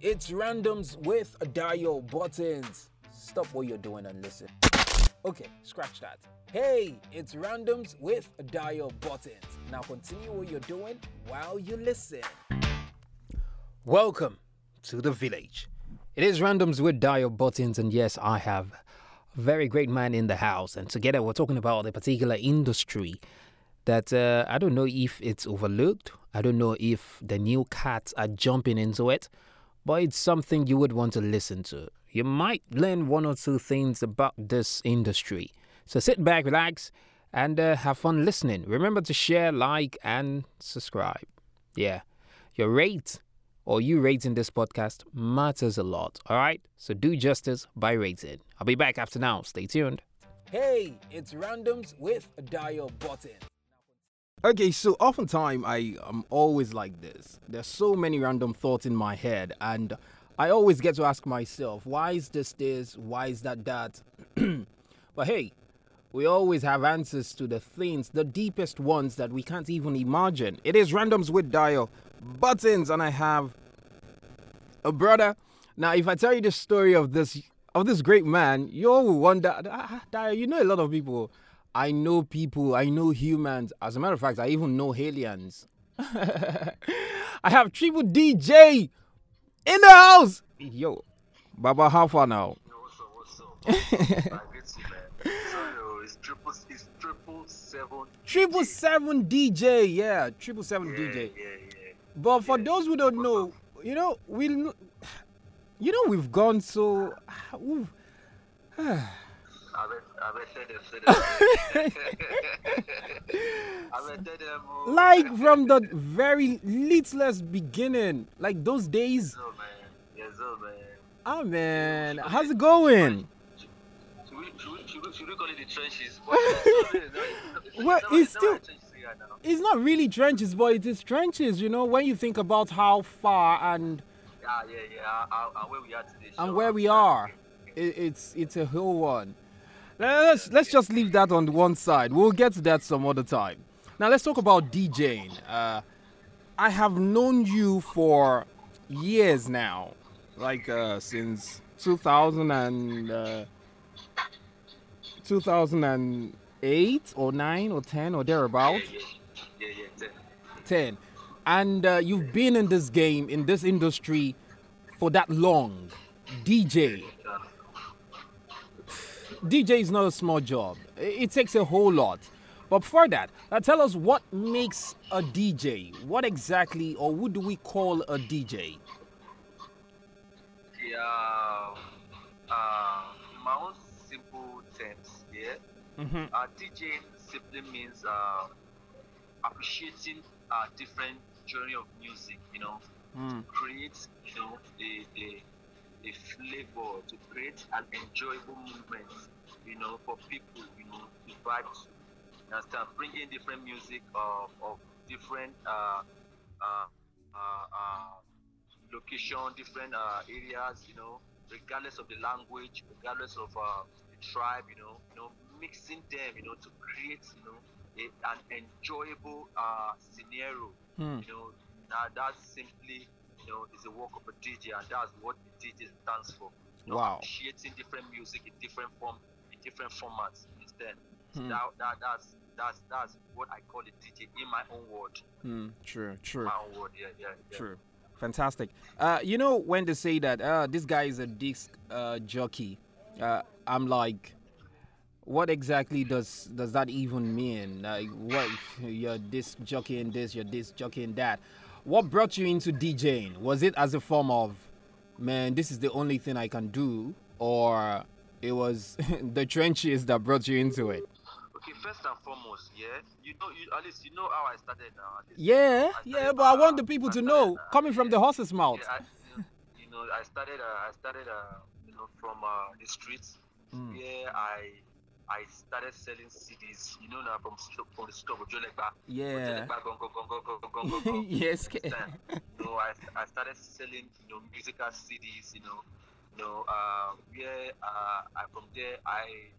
It's randoms with dial buttons. Stop what you're doing and listen. Okay, scratch that. Hey, it's randoms with dial buttons. Now continue what you're doing while you listen. Welcome to the village. It is randoms with dial buttons, and yes, I have a very great man in the house, and together we're talking about a particular industry that uh, I don't know if it's overlooked. I don't know if the new cats are jumping into it, but it's something you would want to listen to. You might learn one or two things about this industry. So sit back, relax, and uh, have fun listening. Remember to share, like, and subscribe. Yeah, your rate or you rating this podcast matters a lot. All right, so do justice by rating. I'll be back after now. Stay tuned. Hey, it's randoms with dial button. Okay, so oftentimes I am always like this. There's so many random thoughts in my head, and I always get to ask myself, why is this this? Why is that that? but hey, we always have answers to the things, the deepest ones that we can't even imagine. It is randoms with dial buttons, and I have a brother. Now, if I tell you the story of this of this great man, you all will wonder, ah, Dial, you know a lot of people. I know people, I know humans. As a matter of fact, I even know aliens. I have Triple DJ in the house. Yo, Baba, how far now? Yo, what's up? What's up? I get you, man. So, yo, it's triple, seven. DJ. yeah, triple seven Yeah, DJ. Yeah, yeah. But for those who don't know, you know, we, you know, we've gone so, we've, bet, I bet tell them, tell them. I bet tell them. like from the very littlest beginning, like those days. So, man. Yeah, so, man. Ah man, how's it going? Should we, should we, should we, should we call it the trenches? It's not really- Well, it's still- trenches. It's not really trenches, but it is trenches. You know, when you think about how far and Yeah, yeah, yeah. And, where we are today. and where we are, it, it's it's a whole one. Let's let's just leave that on one side. We'll get to that some other time. Now let's talk about DJing. Uh, I have known you for years now, like uh, since 2000 and uh, 2008 or 9 or 10 or thereabout. Yeah, yeah, yeah, yeah. ten. 10 and uh, you've been in this game in this industry for that long dj Uh, dj is not a small job it takes a whole lot but before that uh, tell us what makes a dj what exactly or who do we call a dj Yeah, uh, in my own simple terms, yeah. mm-hmm. Uh, DJing simply means uh, appreciating a different journey of music. You know, mm. create you know a, a a flavor to create an enjoyable moment. You know, for people. You know, to vibe to. You understand? Bringing different music of of different uh, uh, uh, uh, location, different uh, areas, you know, regardless of the language, regardless of uh, the tribe, you know, you know, mixing them, you know, to create, you know, a, an enjoyable uh, scenario, Hmm. you know, that that's simply, you know, is the work of a DJ, and that's what the DJ stands for. You know, Wow. appreciating different music in different form, in different formats. Instead, so Hmm. that, that that's that's that's what I call a DJ in my own word. Mm, true true My own word, yeah, yeah, yeah. True. Fantastic. Uh, you know when they say that uh, this guy is a disc uh, jockey, uh, I'm like, what exactly does does that even mean? Like, what you're disc jockeying this, you're disc jockeying that. What brought you into DJing? Was it as a form of, man, this is the only thing I can do, or it was the trenches that brought you into it? Okay, first and foremost, yeah, you know, you, at least you know how I started now. Yeah, I yeah, started, but I want uh, the people I to know, uh, coming from yeah, the horse's mouth. Yeah, I, you know, I started, uh, I started, uh, you know, from uh, the streets. Mm. where I, I started selling CDs, you know, now from, from the store of Jolekba. Yeah. Jolekba, gong, yes. so I, I started selling, you know, musical CDs, you know, you know, uh, where uh, I, from there I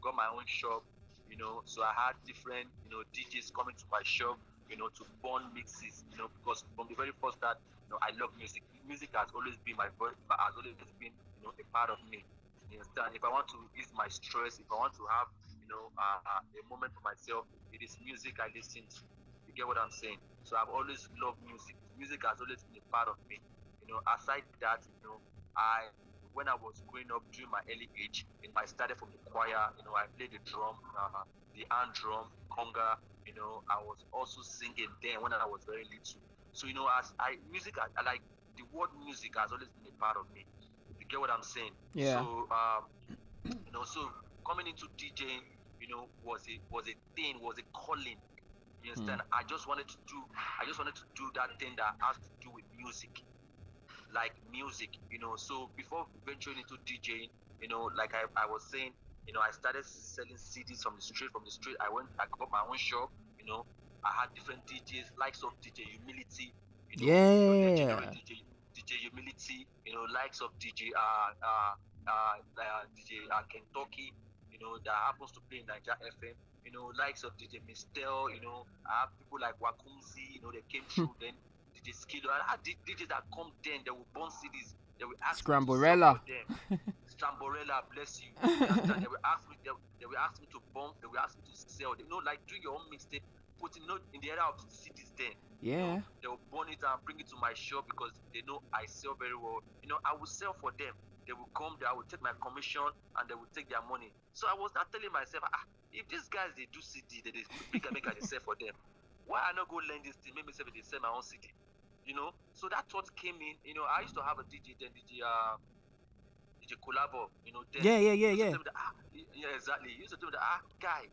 got my own shop, you know, so I had different, you know, DJs coming to my shop, you know, to bond mixes, you know, because from the very first start, you know, I love music. Music has always been my voice, but has always been, you know, a part of me. Understand? If I want to ease my stress, if I want to have, you know, uh, a moment for myself, it is music I listen to. You get what I'm saying? So I've always loved music. Music has always been a part of me. You know, aside that, you know, I when I was growing up during my early age, you know, I started from the choir. You know, I played the drum, uh, the hand drum, conga. You know, I was also singing then when I was very little. So you know, as I music, I, I like the word music has always been a part of me. Get what I'm saying? Yeah. So um, you know, so coming into DJing, you know, was a was a thing, was a calling. You understand? I just wanted to do, I just wanted to do that thing that has to do with music like music, you know. So before venturing into DJing, you know, like I, I was saying, you know, I started selling CDs from the street. From the street, I went, I got my own shop. You know, I had different DJs, likes of DJ Humility. You know, Yeah. DJ, DJ Humility. You know, likes of DJ uh uh uh, uh DJ uh, Kentucky. You know, that happens to play in Naija FM. You know, likes of DJ Mistel. You know, I have people like Wakunzi, You know, they came through then. DJ Skilo. I had DJs that come then, they will burn CDs. They will ask Scramborella. Scramborella, bless you. They will ask me. They, they will ask me to bump. They will ask me to sell. They you know, like do your own mistake, Put in, you know, in the era of CDs then. You know, Yeah. they will burn it and bring it to my shop because they know I sell very well. You know, I will sell for them. They will come there, I will take my commission and they will take their money. So I was not telling myself, ah, if these guys they do CD, they, they make a make a they sell for them. Why I not go learn this thing? Make me say they sell my own CD. You know, so that thought came in. You know, I used to have a DJ then, DJ uh, DJ Collabo. You know, then Yeah, yeah, yeah, he used to yeah. that, ah, yeah, exactly. He used to tell me that, ah, guy,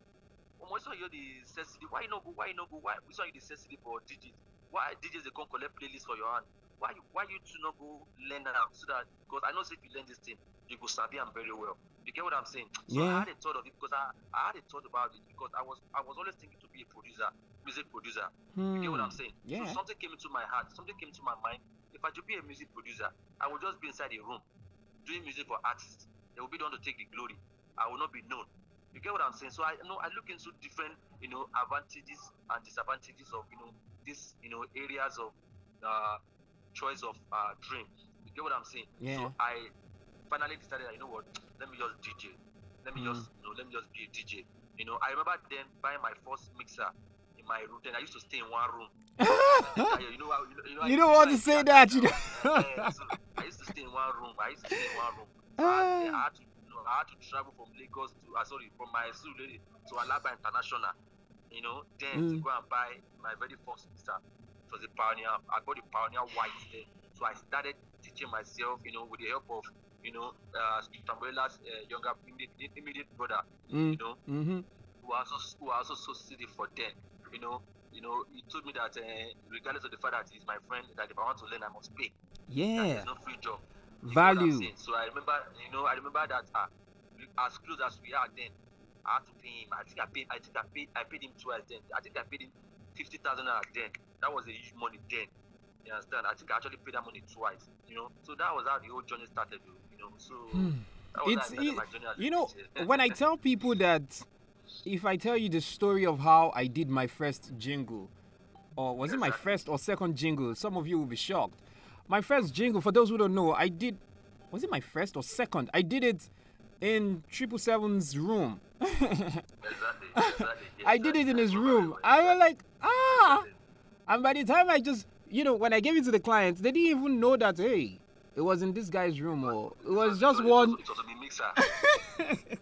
almost saw you the necessity. Why you not go? Why you not go? Why we saw you the necessity for DJs? Why DJs they come collect playlists for your hand? Why you why you two not go learn am so that because I know say if you learn this thing, you go sabi am very well. You get what I'm saying? So Yeah. I had a thought of it because I, I had a thought about it because I was I was always thinking to be a producer, music producer. You get what I'm Hmm. saying? Yeah. So something came into my heart, something came to my mind. If I should be a music producer, I would just be inside a room doing music for artists. They will be the one to take the glory. I will not be known. You get what I'm saying? So I you know I look into different you know advantages and disadvantages of you know this you know areas of uh, choice of uh, dream. You get what I'm saying? Yeah. So I finally decided you know what, let me just DJ. Let me Mm. just you know let me just be a DJ. You know I remember then buying my first mixer in my room. Then I used to stay in one room. You know, how- you know, you know, how You don't want to say that you know. yeah, so I used to stay in one room. I used to stay in one room. So I, I had to, I had to travel from Lagos to, uh, sorry, from my Surulere to Alaba International. You know, then to Mm. go and buy my very first pizza. It was a Pioneer. I got a Pioneer White then. So I started teaching myself, you know, with the help of, you know, uh, Tambrella's uh, younger immediate, immediate brother, Mm. you know, Mm-hmm. who also who also so city for them. You know, you know, he told me that uh, regardless of the fact that he's my friend, that if I want to learn, I must pay. Yeah. no free job. You get what I'm Value. saying? So I remember, you know, I remember that uh, as close as we are then, I had to pay him. I think I paid. I think I paid. I paid him twice then. I think I paid him fifty thousand dollars then. That was a huge money then. You understand? I think I actually paid that money twice. You know, so that was how the whole journey started. You know, so Hmm. It's how I started it- my journey as a you know when I tell people that if I tell you the story of how I did my first jingle, or was it my first or second jingle, some of you will be shocked. My first jingle, for those who don't know, I did. Was it my first or second? I did it in Triple Seven's room. exactly, exactly. I did it in his room. I was like, ah. And by the time I just, you know, when I gave it to the clients, they didn't even know that, hey, it was in this guy's room or it was just one. It was a mixer.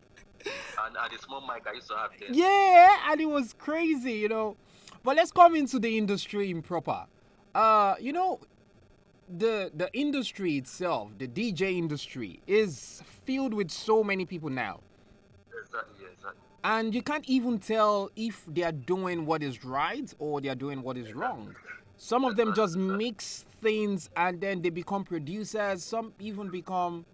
and, small mic I used to have then. Yeah, and it was crazy, you know. But let's come into the industry in proper. Uh, you know, the the industry itself, the DJ industry, is filled with so many people now. Exactly, exactly. And you can't even tell if they are doing what is right or they are doing what is wrong. Some of them just mix things and then they become producers. Some even become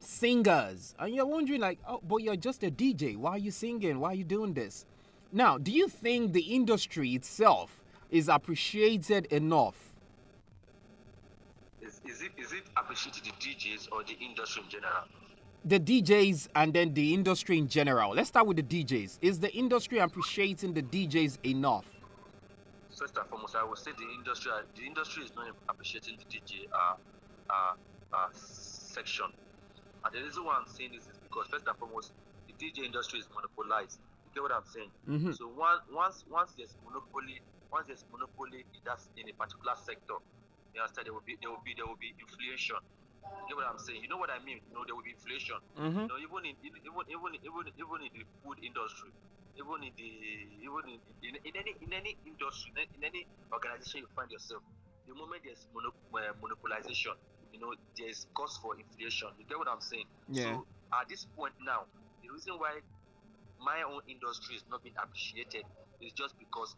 singers. And you're wondering, like, oh, but you're just a DJ. Why are you singing? Why are you doing this? Now, do you think the industry itself is appreciated enough? Is, it is it appreciated the DJs or the industry in general? The DJs and then the industry in general. Let's start with the DJs. Is the industry appreciating the DJs enough? first and foremost, I would say the industry the industry is not appreciating the DJ uh, uh, uh, section. And the reason why I'm saying this is because first and foremost, the DJ industry is monopolized. You get what I'm saying? Mhm. So one, once once there's monopoly, once there's monopoly in that in a particular sector, you understand there will be there will be there will be inflation. You know what I'm saying? You know what I mean? You know there will be inflation. Mhm. You know, even in even even even even in the food industry, even in the even in, in, in any in any industry, in, any organization you find yourself, the moment there's uh, monopolization, you know, there's cause for inflation. You get what I'm saying? Yeah. So at this point now, the reason why my own industry is not being appreciated is just because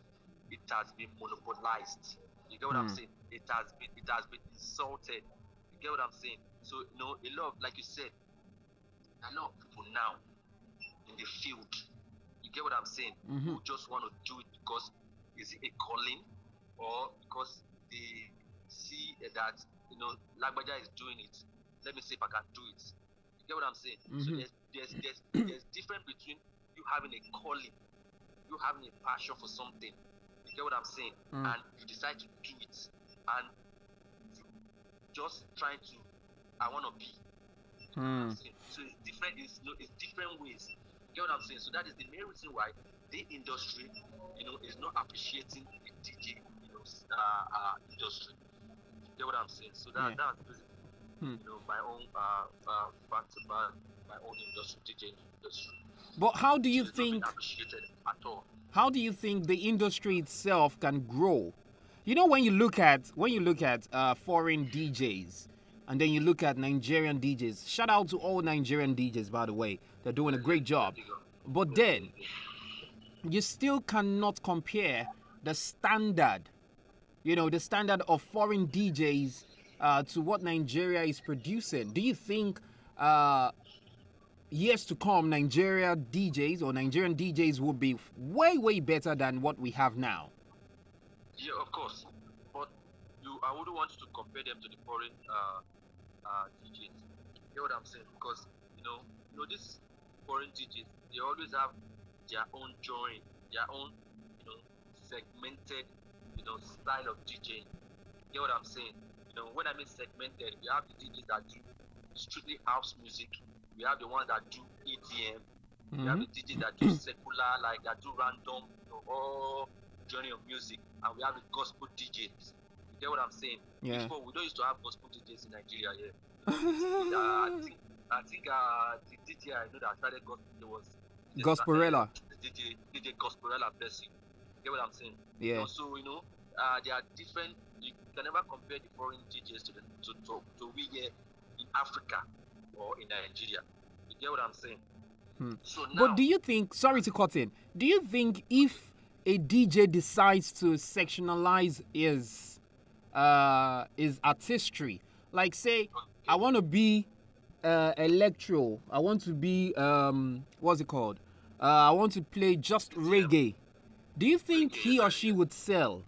it has been monopolized. You get what I'm Hmm. saying? It has been it has been insulted. You get what I'm saying? So you know, a lot of like you said, a lot of people now in the field, you get what I'm saying, mm-hmm. who just want to do it because is it a calling or because they see that you know Lagbaja is doing it. Let me see if I can do it. You get what I'm saying? So Mhm. there's there's there's there's difference between you having a calling, you having a passion for something. You get what I'm saying? Mm. And you decide to do it, and just trying to, I want to be. Mm. So it's different. It's, it's different ways. You get what I'm saying? So that is the main reason why the industry, you know, is not appreciating the DJ, you know, uh, uh, industry. You get what I'm saying? So that Yeah. that's basically, Hmm. you know, my own uh, uh, back to back, my own industry, DJ industry. But how do you So think appreciated at all? How do you think the industry itself can grow? You know, when you look at when you look at uh, foreign DJs, and then you look at Nigerian DJs. Shout out to all Nigerian DJs, by the way. They're doing a great job. But then you still cannot compare the standard, you know, the standard of foreign DJs uh, to what Nigeria is producing. Do you think uh, years to come, Nigeria DJs or Nigerian DJs will be way, way better than what we have now? Yeah, of course. But you, I wouldn't want to compare them to the foreign uh, uh, DJs. You know what I'm saying? Because you know, you know, these foreign DJs, they always have their own drawing, their own, you know, segmented, you know, style of DJing. You know what I'm saying? You know, when I mean segmented, we have the DJs that do strictly house music. We have the ones that do EDM. We have the DJs that do secular, like that do random, you know, all journey of music, and we have the gospel DJs. You get what I'm saying? Yeah. Before we don't used to have gospel DJs in Nigeria. Yeah. Uh, I think I think uh, the DJ I know that started gospel was the- Gosperella. DJ DJ Gosperella person. You get what I'm saying? Yeah. so you know, uh, there are different. You can never compare the foreign DJs to the to to, to we here in Africa or in Nigeria. You get what I'm saying? Hmm. So now, But do you think, sorry to cut in, do you think if a DJ decides to sectionalize his, uh, his artistry, like say, I want to be uh, electro, I want to be, um, what's it called? Uh, I want to play just reggae. Do you think he or she would sell?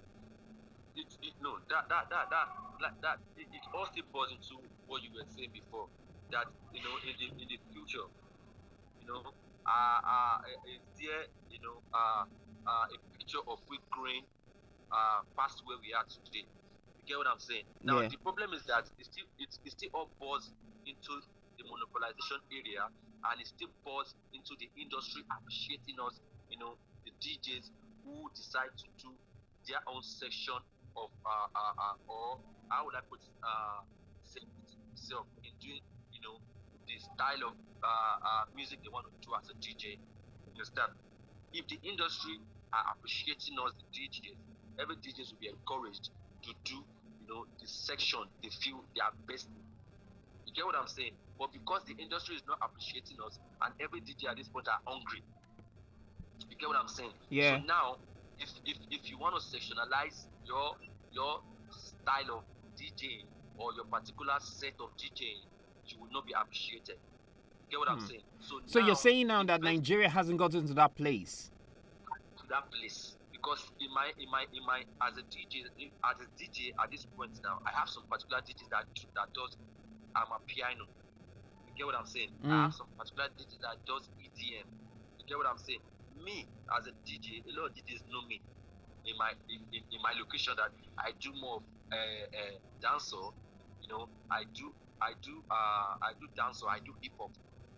it, it, no, that that that that like that it, it all still falls into what you were saying before. That you know, in the in the future, you know, uh, uh, is there you know uh, uh, a picture of we growing uh, past where we are today? You get what I'm saying? Now Yeah. the problem is that it still it, it still all falls into the monopolization area, and it still falls into the industry appreciating us. You know, the DJs who decide to do their own section of uh, uh, uh or how would I put uh self in doing know the style of uh, uh music they want to do as a DJ. You understand? If the industry are appreciating us, the DJs, every DJs will be encouraged to do you know the section they feel they are best. You get what I'm saying? But because the industry is not appreciating us, and every DJ at this point are hungry. You get what I'm saying? Yeah. So now, if if, if you want to sectionalize your your style of DJing or your particular set of DJing, you will not be appreciated. Get what I'm Hmm. saying? So So now, you're saying now that Nigeria hasn't gotten to that place? to that place because in my in my in my as a DJ in- as a DJ at this point now I have some particular DJs that that does um, a piano. You get what I'm saying? I Mm. have some particular DJs that does EDM. You get what I'm saying? Me as a DJ, a lot of DJs know me. in my in, in, in my location that I do more uh, uh, dancer. You know, I do I do uh I do dancer. I do hip hop.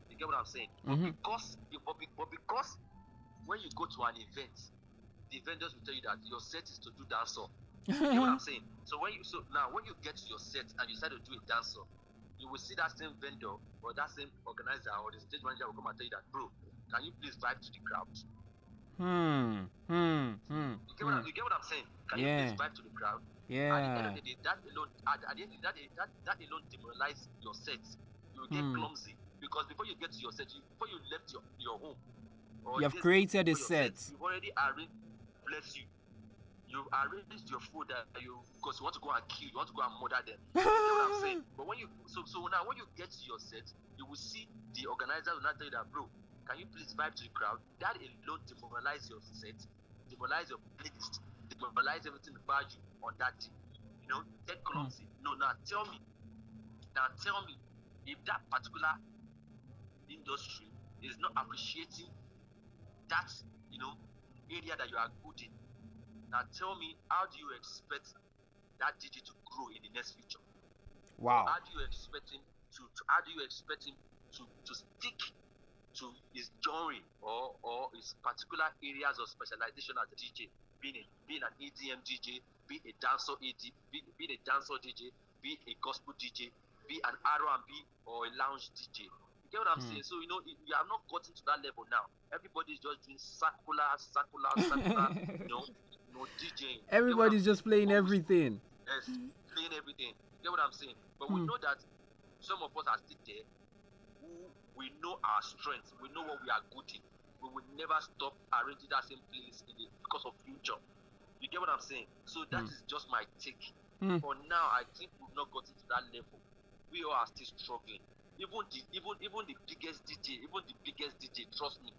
You get what I'm saying? Mhm. Because but, but because when you go to an event, the vendors will tell you that your set is to do dancer. You get what I'm saying? So when you so now when you get to your set and you decide to do a dancer, you will see that same vendor or that same organizer or the stage manager will come and tell you that, bro, can you please vibe to the crowd? Hmm. Hmm. Hmm. You get, what, hmm. I'm, you get what I'm saying? Can you Yeah. please vibe to the crowd? At the end Yeah. of the day, that alone, at, at the end of the day, that, that alone demoralize your set. You get Hmm. clumsy because before you get to your set, you, before you left your, your home, You have created a your set. You've already arranged, bless you. You've arranged your food that you because you want to go and kill, you want to go and murder them. You know what I'm saying? But when you so so now when you get to your set, you will see the organizer will not tell you that, bro, can you please vibe to the crowd? That alone demoralize your set, demoralize your playlist, demoralize everything about you on that day. You know, get hmm. clumsy. No, now tell me, now tell me if that particular industry is not appreciating that you know area that you are good in. Now tell me, how do you expect that DJ to grow in the next future? Wow. How do you expect him to, to how do you expect him to, to stick to his genre or or his particular areas of specialization as a DJ, being a being an EDM DJ, be a dancer AD, be, being a dancer DJ, be a gospel DJ, be an R&B or a lounge DJ. You get what I'm Hmm. saying? So you know you have not gotten to that level now. Everybody's just doing circular, circular, circular, you know, you know, DJing. Everybody's just playing Almost- everything. Yes, playing everything. You get what I'm saying? But we Hmm. know that some of us are still there who we know our strengths, we know what we are good in. We will never stop arranging that same place in the because of future. You get what I'm saying? So that Hmm. is just my take. Hmm. For now, I think we've not gotten to that level. We all are still struggling. Even the even even the biggest DJ, even the biggest DJ, trust me,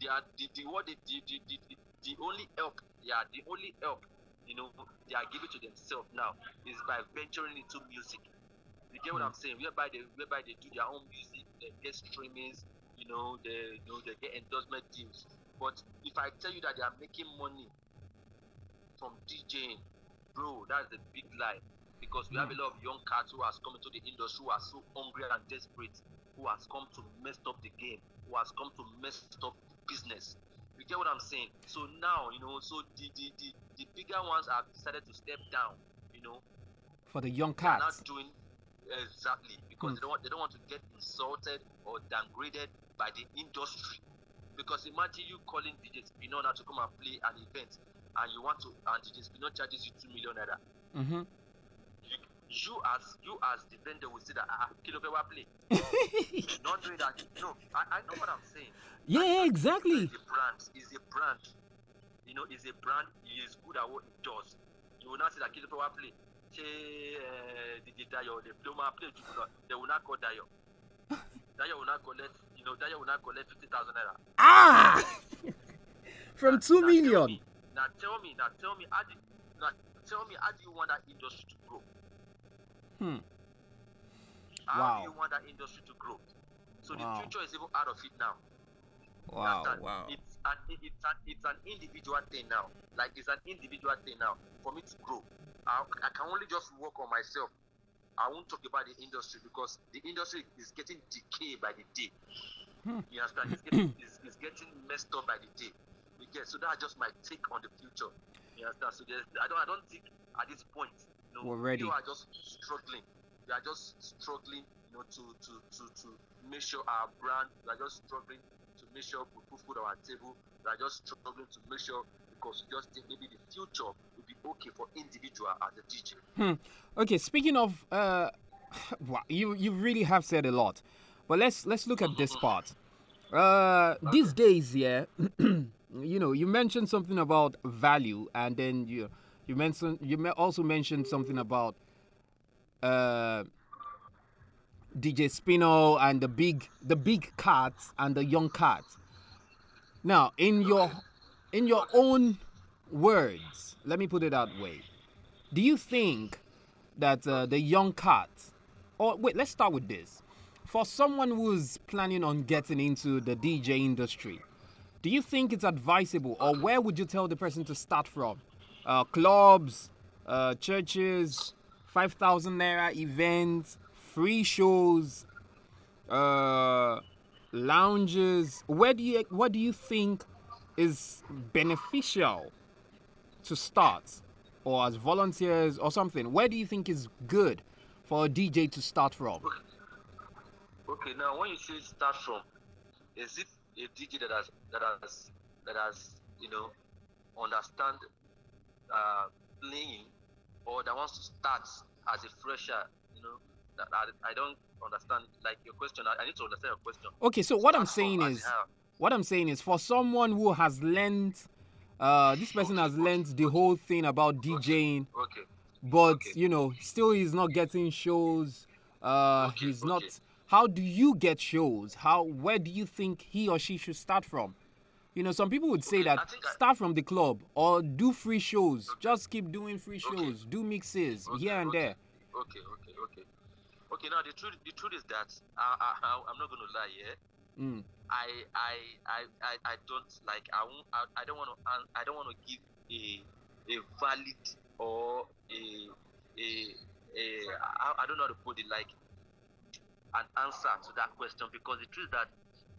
they are the, the what they, the, the, the, the, the only help, yeah, the only help, you know, they are giving to themselves now is by venturing into music. You get what Hmm. I'm saying? Whereby they whereby they do their own music, they get streamings, you know, they you know they get endorsement deals. But if I tell you that they are making money from DJing, bro, that's a big lie. Because we have a lot of young cats who has come into the industry who are so hungry and desperate, who has come to mess up the game, who has come to mess up business. You get what I'm saying? So now, you know, so the the, the, the bigger ones have decided to step down, you know, For the young they're cats. not doing exactly because Hmm. they don't want they don't want to get insulted or downgraded by the industry. Because imagine you calling DJ Spinall now to come and play an event and you want to and DJ Spinall charges you two million naira. Mm-hmm. You, you as you as the vendor will say that ah kilo pe wa play. Not doing that. No, I, I know what I'm saying. yeah, exactly. It's a brand. It's a brand. You know, it's a brand. He is good at what he does. You will not say that kilo pe wa play. Ṣé eh, DJ Dayo dey play o ma play lọ? They will not call Dayo. Dayo will not collect, you know, Dayo will not collect fifty thousand naira. Ah! From two million. me- Now tell me, now tell me, how do, now tell me, how do you want that industry to grow? Hmm. How Wow. do you want that industry to grow? So Wow. the future is even out of it now. Wow, Understand? wow. It's an it's an it's an individual thing now. Like it's an individual thing now. For me to grow, I, I can only just work on myself. I won't talk about the industry because the industry is getting decay by the day. Hmm. You understand? It's getting, it's, it's getting messed up by the day. You get so that's just my take on the future. You understand? So I don't I don't think at this point, you know, We're ready. you are just struggling. We are just struggling, you know, to to to to make sure our brand. We are just struggling to make sure we put food on our table. We are just struggling to make sure because we just think maybe the future will be okay for individual as a DJ. Hmm. Okay, speaking of, uh, wow, you you really have said a lot, but let's let's look at this part. Uh, these days, yeah, you know, you mentioned something about value, and then you you mentioned you also mentioned something about uh DJ Spinall and the big the big cats and the young cats. Now, in your in your own words, let me put it that way. Do you think that uh, the young cats, or wait, let's start with this. For someone who's planning on getting into the DJ industry, do you think it's advisable, or where would you tell the person to start from uh, clubs, uh, churches, five thousand naira events, free shows, uh, lounges. Where do you what do you think is beneficial to start, or as volunteers or something? Where do you think is good for a DJ to start from? Okay, now when you say start from, is it a DJ that has that has that has you know understand uh, playing or that wants to start as a fresher? You know, that, I, I don't understand like your question. I, I need to understand your question. Okay, so what I'm saying is, what I'm saying is, for someone who has learned, uh, this person has learned the whole thing about DJing, Okay, but Okay. you know, still he's not getting shows. Uh, Okay, he's not. Okay. How do you get shows? How? Where do you think he or she should start from? You know, some people would say Okay, that I start from the club or do free shows. Okay. Just keep doing free Okay. shows, do mixes Okay, here and okay. there. okay, okay, okay. Okay, now the truth the truth is that I, I, I'm not gonna lie, yeah. Mm. I I I I, I don't like I won't I, I don't want to I don't want to give a a valid or a a a I, I don't know how to put it like an answer to that question because the truth is that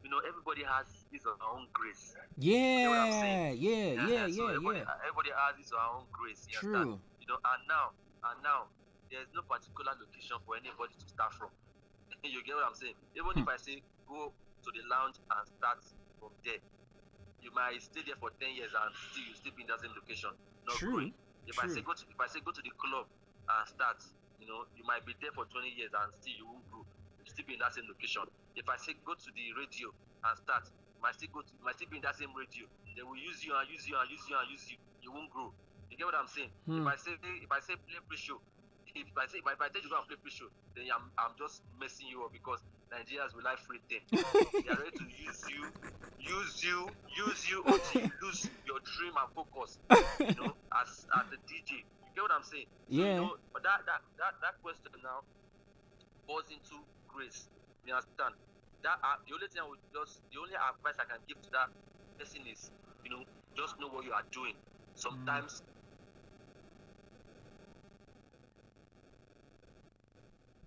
you know everybody has his or her own grace. Yeah, I'm saying? yeah, yeah, so yeah, everybody, yeah. everybody has his or her own grace. You understand? True. You know, and now and now there's no particular location for anybody to start from. you get what I'm saying? Even if hmm. I say go to the lounge and start from there, you might stay there for ten years and still you still be in that same location. Not True. If I say go to if I say go to the club and start, you know, you might be there for 20 years and still you won't grow. Still be in that same location. If I say go to the radio and start, might still go to might still be in that same radio. They will use you and use you and use you and use you. You won't grow. You get what I'm saying? Hmm. If I say if I say play pre-show, if I say if I, if I tell you go and play pre-show, then I'm I'm just messing you up because Nigerians will like free thing. they are ready to use you, use you, use you until you lose your dream and focus. You know, as as a DJ. You get what I'm saying? So, Yeah. You know, but that that that that question now falls into grace. You understand? That uh, the only thing I would just the only advice I can give to that person is, you know, just know what you are doing. Sometimes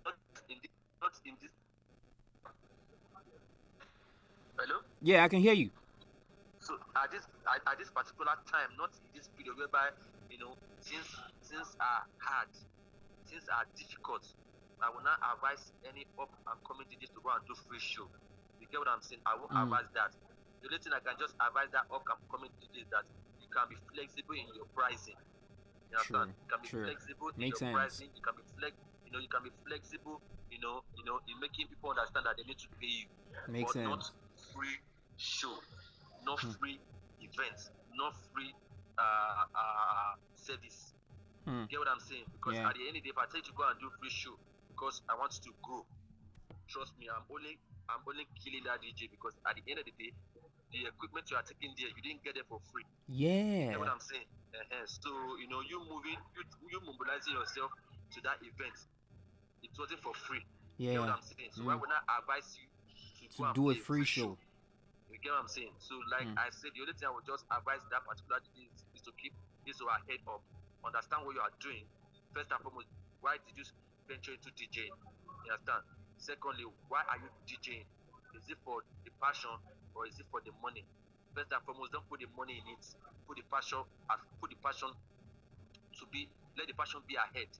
not in this, not in this. Hello. Yeah, I can hear you. So at this at, at this particular time, not in this period whereby you know things things are hard, things are difficult. I will not advise any up and coming DJs to go and do free show. You get what I'm saying? I won't Mm. advise that. The only thing I can just advise that up and coming DJs is that you can be flexible in your pricing. You True, understand? You can be true. flexible in Makes your sense. pricing. You can be flex. You know, you can be flexible. You know, you know, in making people understand that they need to pay you Makes but sense. not free show, not Hmm. free events, not free uh, uh, service. Hmm. You get what I'm saying? Because Yeah. at the end of the day, if I tell you to go and do free show because I want to grow, trust me, I'm only I'm only killing that DJ because at the end of the day, the equipment you are taking there, you didn't get it for free. You Yeah. get what I'm saying? uh So you know, you moving, you you mobilizing yourself to that event. It wasn't for free. Yeah. You get what. I'm saying? So why Mm. would I advise you to, To do a play free show. You get what I'm saying? So like Mm. I said, the only thing I would just advise that particular DJ is, is to keep his or her head up, understand what you are doing. First and foremost, why did you venture into DJing? You understand? Secondly, why are you DJing? Is it for the passion or is it for the money? First and foremost, don't put the money in it. Put the passion, put the passion to be. Let the passion be ahead.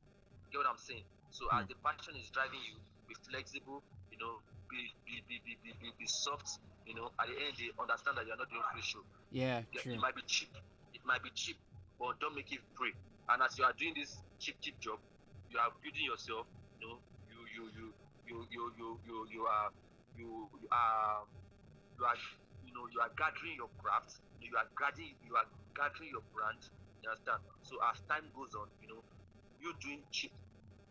Get what I'm saying? So as Hmm. the passion is driving you, be flexible. You know, be be be be be, be, be soft. You know, at the end, they understand that you're not doing free show. Yeah. Yeah, True. It might be cheap. It might be cheap, but don't make it free. And as you are doing this cheap, cheap job, you are building yourself. You know, you you you you you you you, you are you, you are you are you know you are gathering your craft. You are gathering you are gathering your brand. You understand? So as time goes on, you know, you doing cheap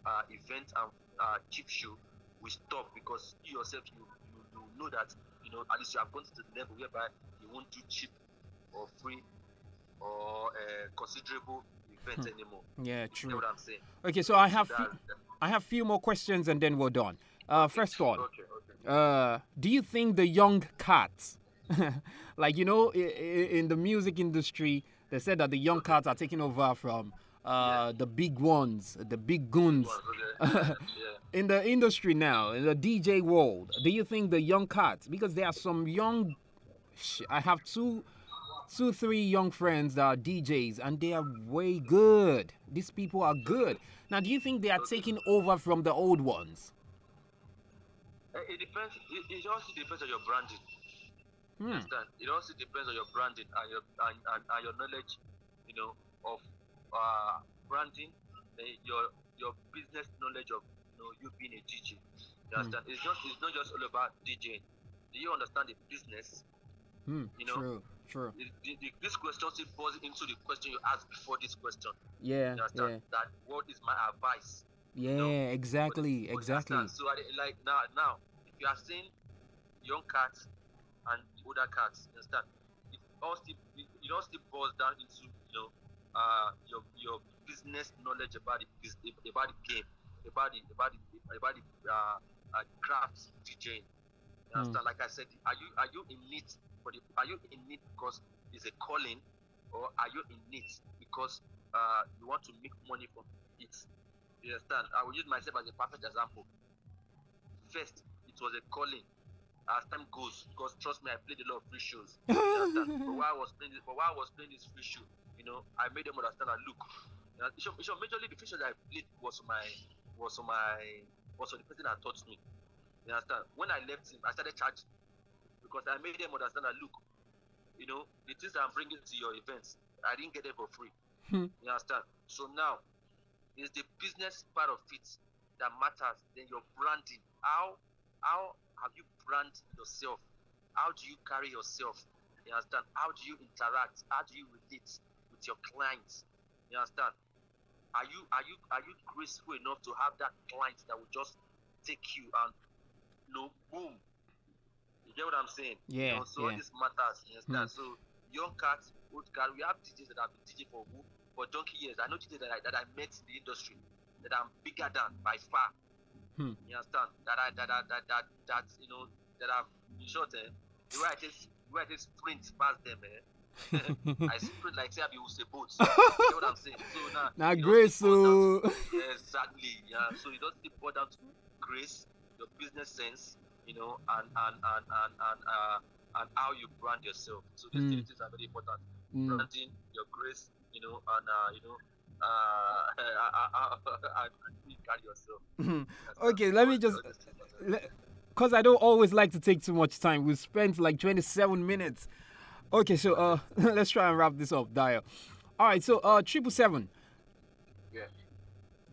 uh, event and uh, cheap show will stop because you yourself you, you you know that you know at least you have gone to the level whereby you won't do cheap or free or uh, considerable events anymore. Yeah. You True. know what I'm saying? Okay, so I have I have few more questions and then we're done. Uh, first one. Okay, okay. Uh, do you think the young cats, like you know, in the music industry, they said that the young cats are taking over from uh, the big ones, the big goons. yeah. in the industry now, in the DJ world, do you think the young cats, because there are some young, sh- I have two, two, three young friends that are DJs, and they are way good. These people are good. Now, do you think they are taking over from the old ones? Uh, It depends. It, it also depends on your branding. Hmm. Understand? It also depends on your branding and your and, and, and your knowledge, you know, of uh, branding, uh, your your business knowledge of you know you being a DJ. You Hmm. understand? It's just it's not just all about DJing. Do you understand the business? Hmm. You know, True. True. The, the, the, this question still falls into the question you asked before this question. Yeah. You understand? That what is my advice? Yeah. know, Yeah. Exactly. You Exactly. understand? So I, like now, now, if you are seeing young cats and older cats, you understand? It all still it, it all still boils down into you know uh your your business knowledge about the bus- about the game, about the about the about the uh, uh craft DJing. You Hmm. understand? Like I said, are you are you in it are you in need because it's a calling, or are you in need because uh you want to make money from it? You understand? I will use myself as a perfect example. First, it was a calling. As time goes, because trust me, I played a lot of free shows. You understand? but while I was playing this, but while I was playing this free show, you know, I made them understand that look, you know, it's, it's majorly the free show that I played was my was my was the person that taught me. You understand? When I left him, I started charging because I made them understand that look, you know, the things I'm bringing to your events, I didn't get them for free. Hmm. You understand? So now, it's the business part of it that matters. Then your branding. How how have you brand yourself? How do you carry yourself? You understand? How do you interact? How do you relate with your clients? You understand? Are you are you are you graceful enough to have that client that will just take you and you know boom? You get what I'm saying? Yeah, You know, so all yeah. this matters. You understand? So young cats, old cats, we have DJs that have been DJ for who for donkey years. I know DJs that I, that I met in the industry that I'm bigger than by far. Hmm. You understand? That I that I, that that that you know that I've in short eh, the way I just the way I just sprint past them eh. I sprint like say I be Usain Bolt. You get what I'm saying? So now Now, Grace, still boil down so to- exactly. Yeah. So it doesn't boil down to grace, your business sense, you know, and and and and and uh and how you brand yourself. So these Mm. things are very important. Mm. Branding, your grace, you know, and uh, you know, uh, and you carry yourself. Okay, let me just- all these things matter. because I don't always like to take too much time. We spent like 27 minutes. Okay, so uh, let's try and wrap this up, Dio. All right, so uh, triple seven. Yeah.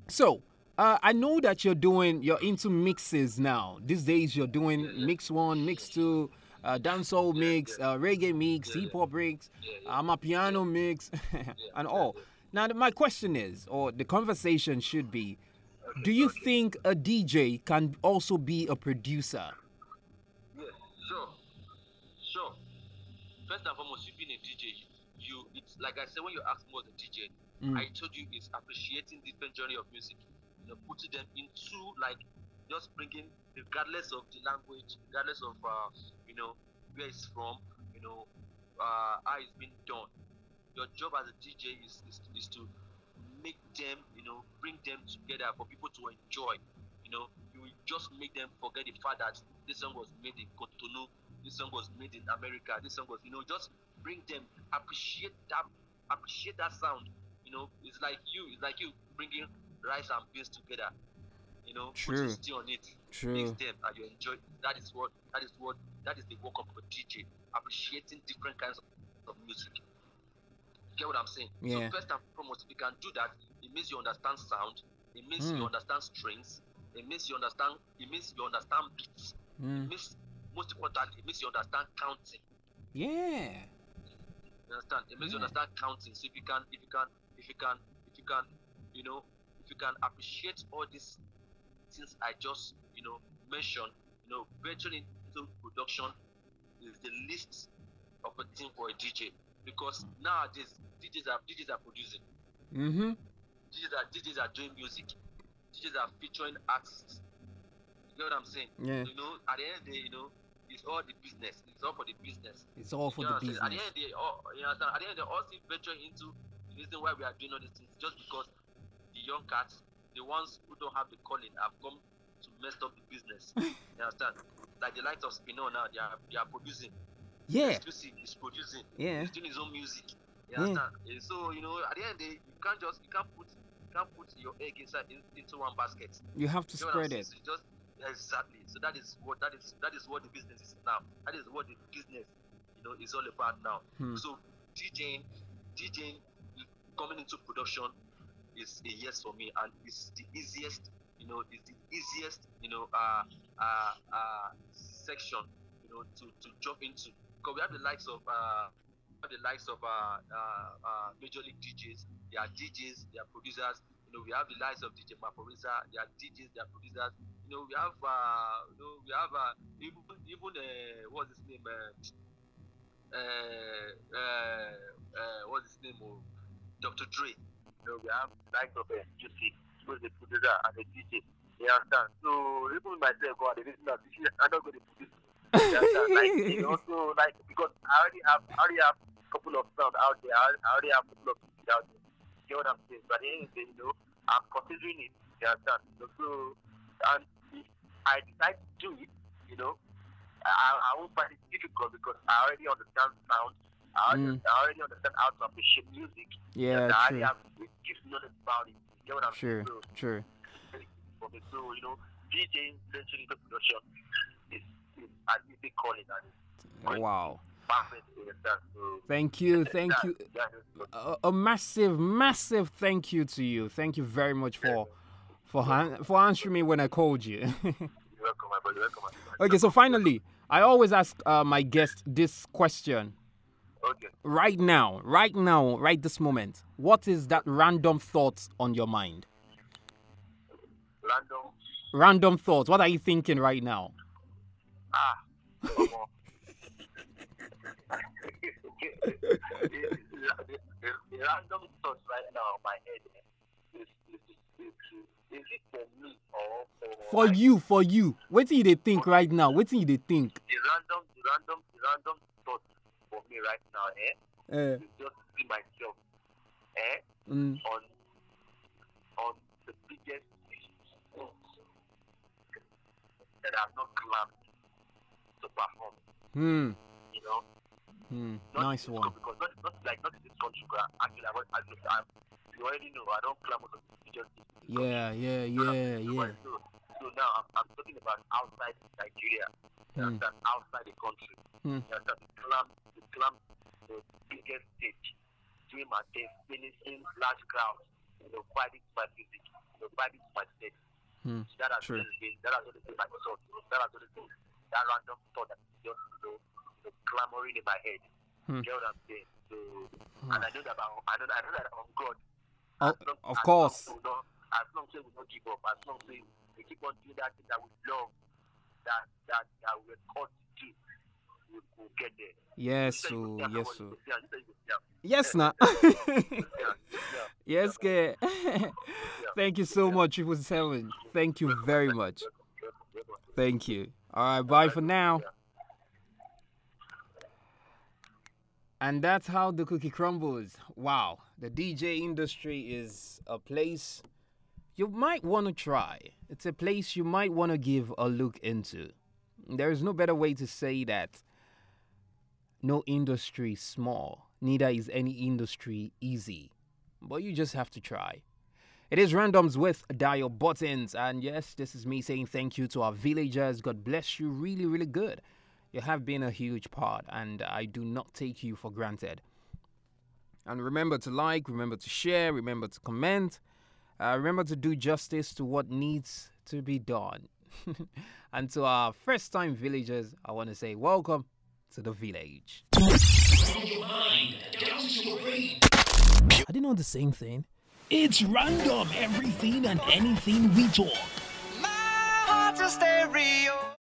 So uh, I know that you're doing, you're into mixes now. These days you're doing mix one, mix two, uh, dancehall mix. Uh, reggae mix, hip hop mix. I'm a piano mix, and all. Now my question is, or the conversation should be, do you think a DJ can also be a producer? Yeah, sure, sure. First and foremost, you've been a DJ. You, it's like I said when you asked me what a DJ, Mm. I told you it's appreciating different genre of music, you know, putting them into like just bringing, regardless of the language, regardless of uh, you know where it's from, you know, uh, how it's been done. Your job as a DJ is, is, is to make them, you know, bring them together for people to enjoy. You know, you will just make them forget the fact that this song was made in Cotonou, this song was made in America, this song was, you know, just bring them, appreciate that, appreciate that sound. You know, it's like you, it's like you bringing rice and beans together. You know, True. stew on it, True. mix them, and you enjoy. That is what, that is what, that is the work of a DJ, appreciating different kinds of, of music. You get what I'm saying? Yeah. So first and foremost, if you can do that, it means you understand sound. It means Mm. you understand strings. It means you understand. It means you understand beats. It Mm. means most importantly, it means you understand counting. Yeah. You understand? It means you understand counting. So if you can, if you can, if you can, if you can, you know, you can appreciate all these things I just, you know, mentioned, you know, venturing into production is the least of a thing for a DJ because nowadays DJs are DJs are producing. Mm-hmm. DJs are DJs are doing music. DJs are featuring artists. You know what I'm saying? Yeah. You know, at the end of the day, you know, it's all the business. It's all for the business. It's all for You the understand? At the end of the day, all, you know, At the end of the day, all still venture into the reason why we are doing all these things just because young cats, the ones who don't have the calling, have come to mess up the business. you understand? Like the likes of Spinall now, they are they are producing. Yeah, Xclusive is producing. yeah, He's doing his own music. You understand? Eh, So you know, at the end of the day, you can't just you can't put you can't put your egg inside in, into one basket. you have to You know what I'm spread it. So just exactly. So that is what that is that is what the business is now. That is what the business, you know, is all about now. Hmm. So DJing, DJing, coming into production is a yes for me, and it's the easiest. You know, it's the easiest. You know, uh, uh, uh, section. You know, to to jump into because we have the likes of uh, the likes of uh, uh, uh, major league DJs. They are DJs. They are producers. You know, we have the likes of DJ Maphorisa. They are DJs. They are producers. You know, we have uh, you know, we have uh, even even uh, what's his name? Uh, uh, uh, uh, what's his name? Oh, Dr. Dre. Know, we have likes of uh, Juicy, who's the producer and the DJ. You understand? So even myself, God, reason that this I'm not going to. You understand? like, know, like because I already have, I already have a couple of sound out there. I already have a couple of music out there. You know what I'm saying? But at the end of the day, you know, I'm considering it. You understand? So, so and if I decide to do it, you know, I, I won't find it difficult because I already understand sound. I already, Mm. I already understand how to appreciate music. Yeah, and I already true, have deep knowledge about it. You know what I'm true, saying? So, true. very easy for me. So, you know, DJing, venturing into production is, is an easy calling and Wow. perfect. You understand? So, Thank you, thank you. A, a massive, massive thank you to you. Thank you very much for for for answering me when I called you. You're welcome, my brother. You're welcome, my brother. okay, so finally, I always ask uh, my guest this question. Okay. Right now, right now, right this moment, what is that random thought on your mind? Random. Random thoughts. What are you thinking right now? Ah. the, random thoughts right now in my head eh, is, is, is, is, is it for me or for, For you, for you. What do they think right now? What do they think? the random the random the random me right now eh Uh, is just see myself eh mm, on on the biggest that I've not climbed to perform hmm, you know hmm, nice one. because not, not like not in this country but actually I, I, I, you already know I don't climb on the biggest stage in this country. Yeah, yeah, You know what I'm yeah, yeah. So, so now I'm, I'm talking about outside Nigeria, Hmm. outside the country. Hmm. Understand? The climb, the climb the biggest stage, doing my thing, finishing large crowds, you know, fighting my music, you know, fighting my. Hmm. That has True. been, that has been my thought. That has been that random thought that just, you know, you know clamoring in my head. Hmm. You know what I'm saying? So, and I know that I know, I know that God. Oh, As long- of as course. long as long as we don't give up, as long as we, we keep on doing that thing that we love, that that, that we're called to do, get there. Yes, so go see am, yes, so go see am, you say you go see am. yes, now. Yeah. yes, ke. Thank you so much, Triple Seven. Thank you very much. Thank you. All right, bye for now. And that's how the cookie crumbles. Wow, the DJ industry is a place you might want to try. It's a place you might want to give a look into. There is no better way to say that no industry is small, neither is any industry easy. But you just have to try. It is randoms with dial buttons. And yes, this is me saying thank you to our villagers. God bless you really, really good. You have been a huge part, and I do not take you for granted. And remember to like, remember to share, remember to comment, uh, remember to do justice to what needs to be done. and to our first time villagers, I want to say welcome to the village. I didn't know the same thing. It's random, everything and anything we talk. My heart's a stereo.